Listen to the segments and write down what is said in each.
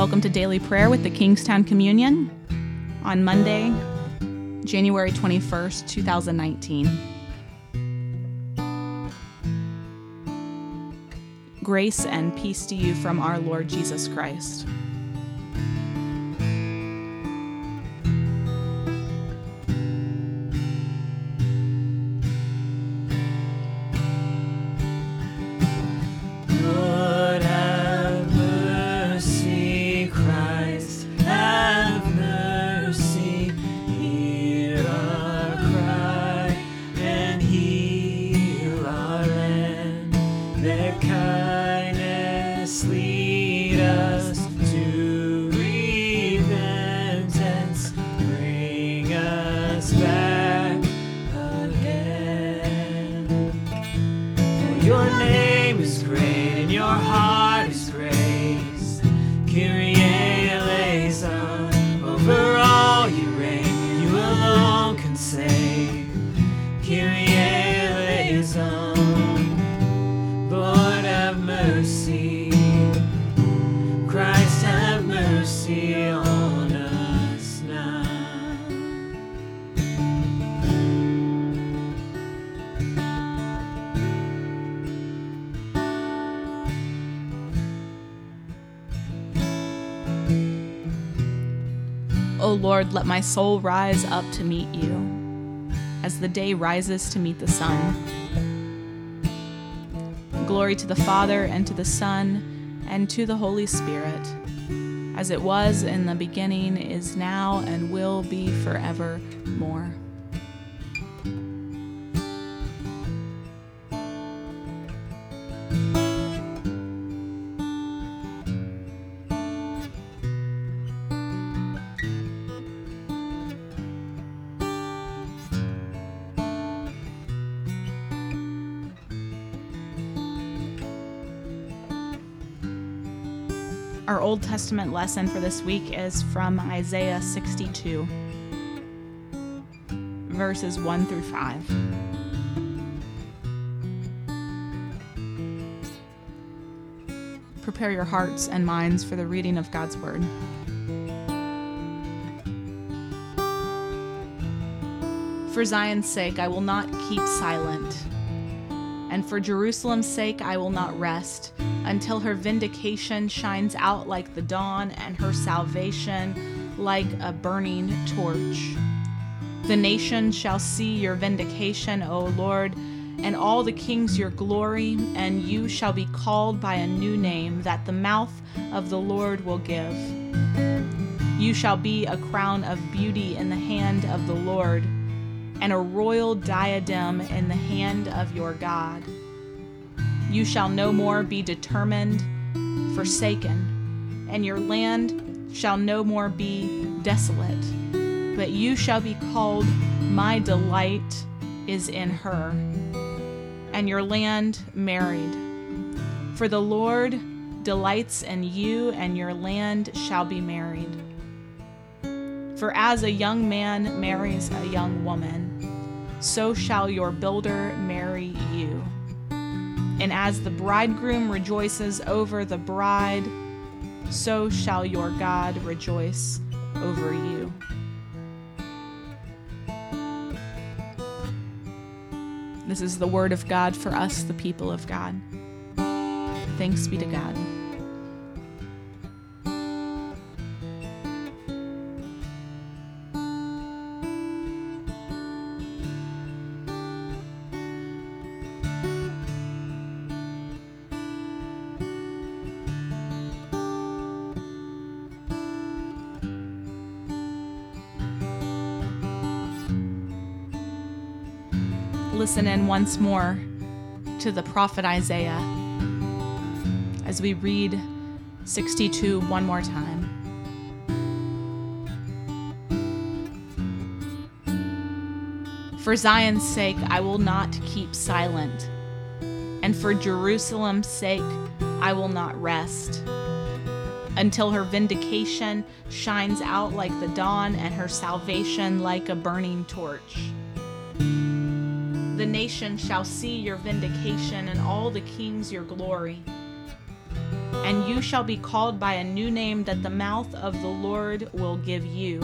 Welcome to Daily Prayer with the Kingstown Communion on Monday, January 21st, 2019. Grace and peace to you from our Lord Jesus Christ. Your name is great and your heart is grace. Kyrie Lord, let my soul rise up to meet you, as the day rises to meet the sun. Glory to the Father, and to the Son, and to the Holy Spirit, as it was in the beginning, is now, and will be forevermore. Our Old Testament lesson for this week is from Isaiah 62, verses 1 through 5. Prepare your hearts and minds for the reading of God's Word. For Zion's sake, I will not keep silent. And for Jerusalem's sake, I will not rest until her vindication shines out like the dawn and her salvation like a burning torch. The nations shall see your vindication, O Lord, and all the kings your glory, and you shall be called by a new name that the mouth of the Lord will give. You shall be a crown of beauty in the hand of the Lord, and a royal diadem in the hand of your God. You shall no more be determined, forsaken, and your land shall no more be desolate, but you shall be called, My delight is in her, and your land married. For the Lord delights in you, and your land shall be married. For as a young man marries a young woman, so shall your builder marry you. And as the bridegroom rejoices over the bride, so shall your God rejoice over you. This is the word of God for us, the people of God. Thanks be to God. Listen in once more to the prophet Isaiah as we read 62 one more time. For Zion's sake, I will not keep silent, and for Jerusalem's sake, I will not rest until her vindication shines out like the dawn and her salvation like a burning torch. The nation shall see your vindication and all the kings your glory. and you shall be called by a new name that the mouth of the Lord will give you.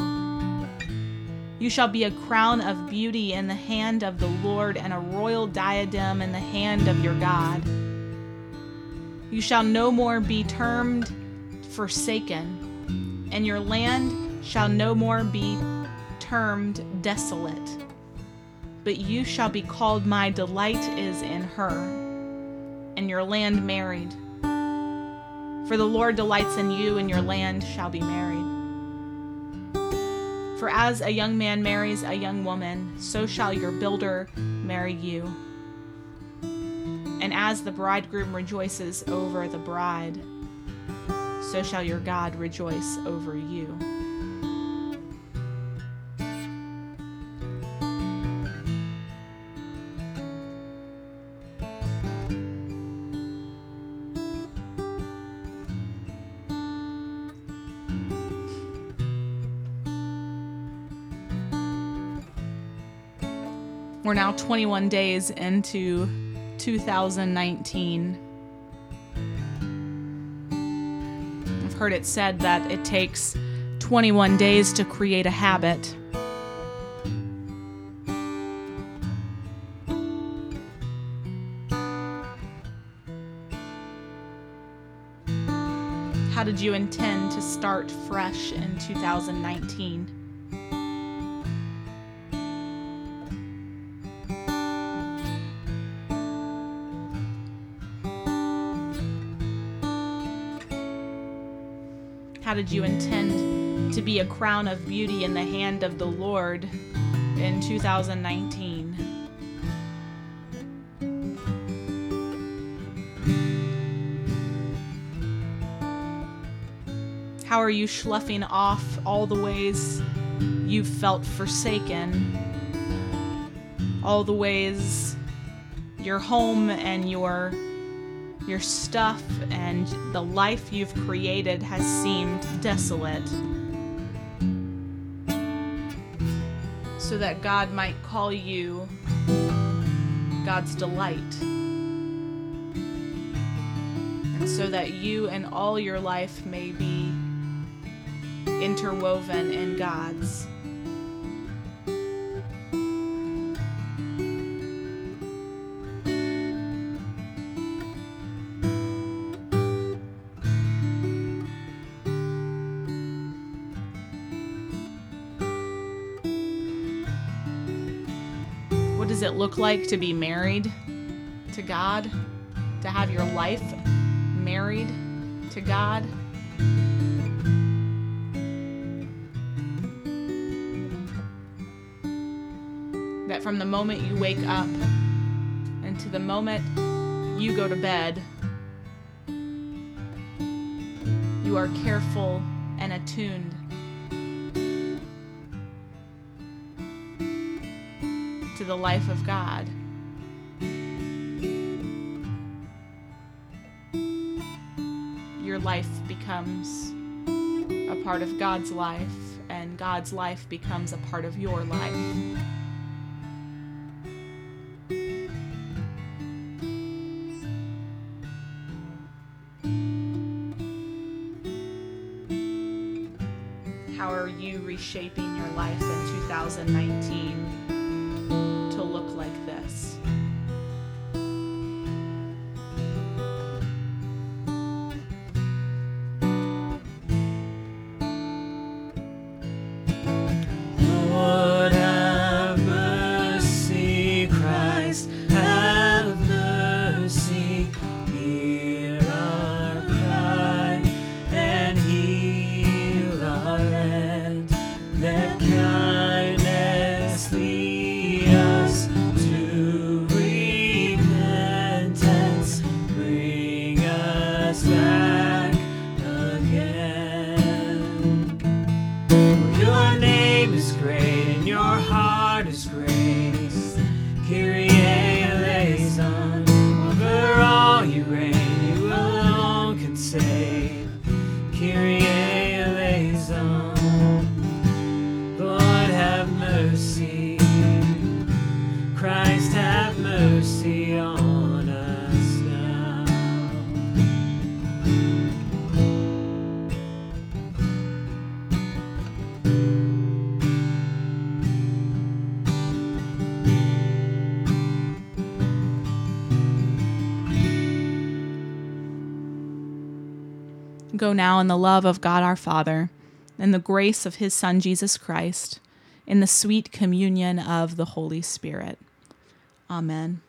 You shall be a crown of beauty in the hand of the Lord, and a royal diadem in the hand of your God. You shall no more be termed forsaken, and your land shall no more be termed desolate. But you shall be called, My delight is in her, and your land married. For the Lord delights in you, and your land shall be married. For as a young man marries a young woman, so shall your builder marry you. And as the bridegroom rejoices over the bride, so shall your God rejoice over you. We're now 21 days into 2019. I've heard it said that it takes 21 days to create a habit. How did you intend to start fresh in 2019? Did you intend to be a crown of beauty in the hand of the Lord in 2019? How are you sloughing off all the ways you felt forsaken? All the ways your home and your your stuff and the life you've created has seemed desolate. So that God might call you God's delight. And so that you and all your life may be interwoven in God's. What does it look like to be married to God? To have your life married to God? That from the moment you wake up and to the moment you go to bed, you are careful and attuned the life of God. Your life becomes a part of God's life, and God's life becomes a part of your life. How are you reshaping your life in 2019 Go now in the love of God our Father, in the grace of his Son Jesus Christ, in the sweet communion of the Holy Spirit. Amen.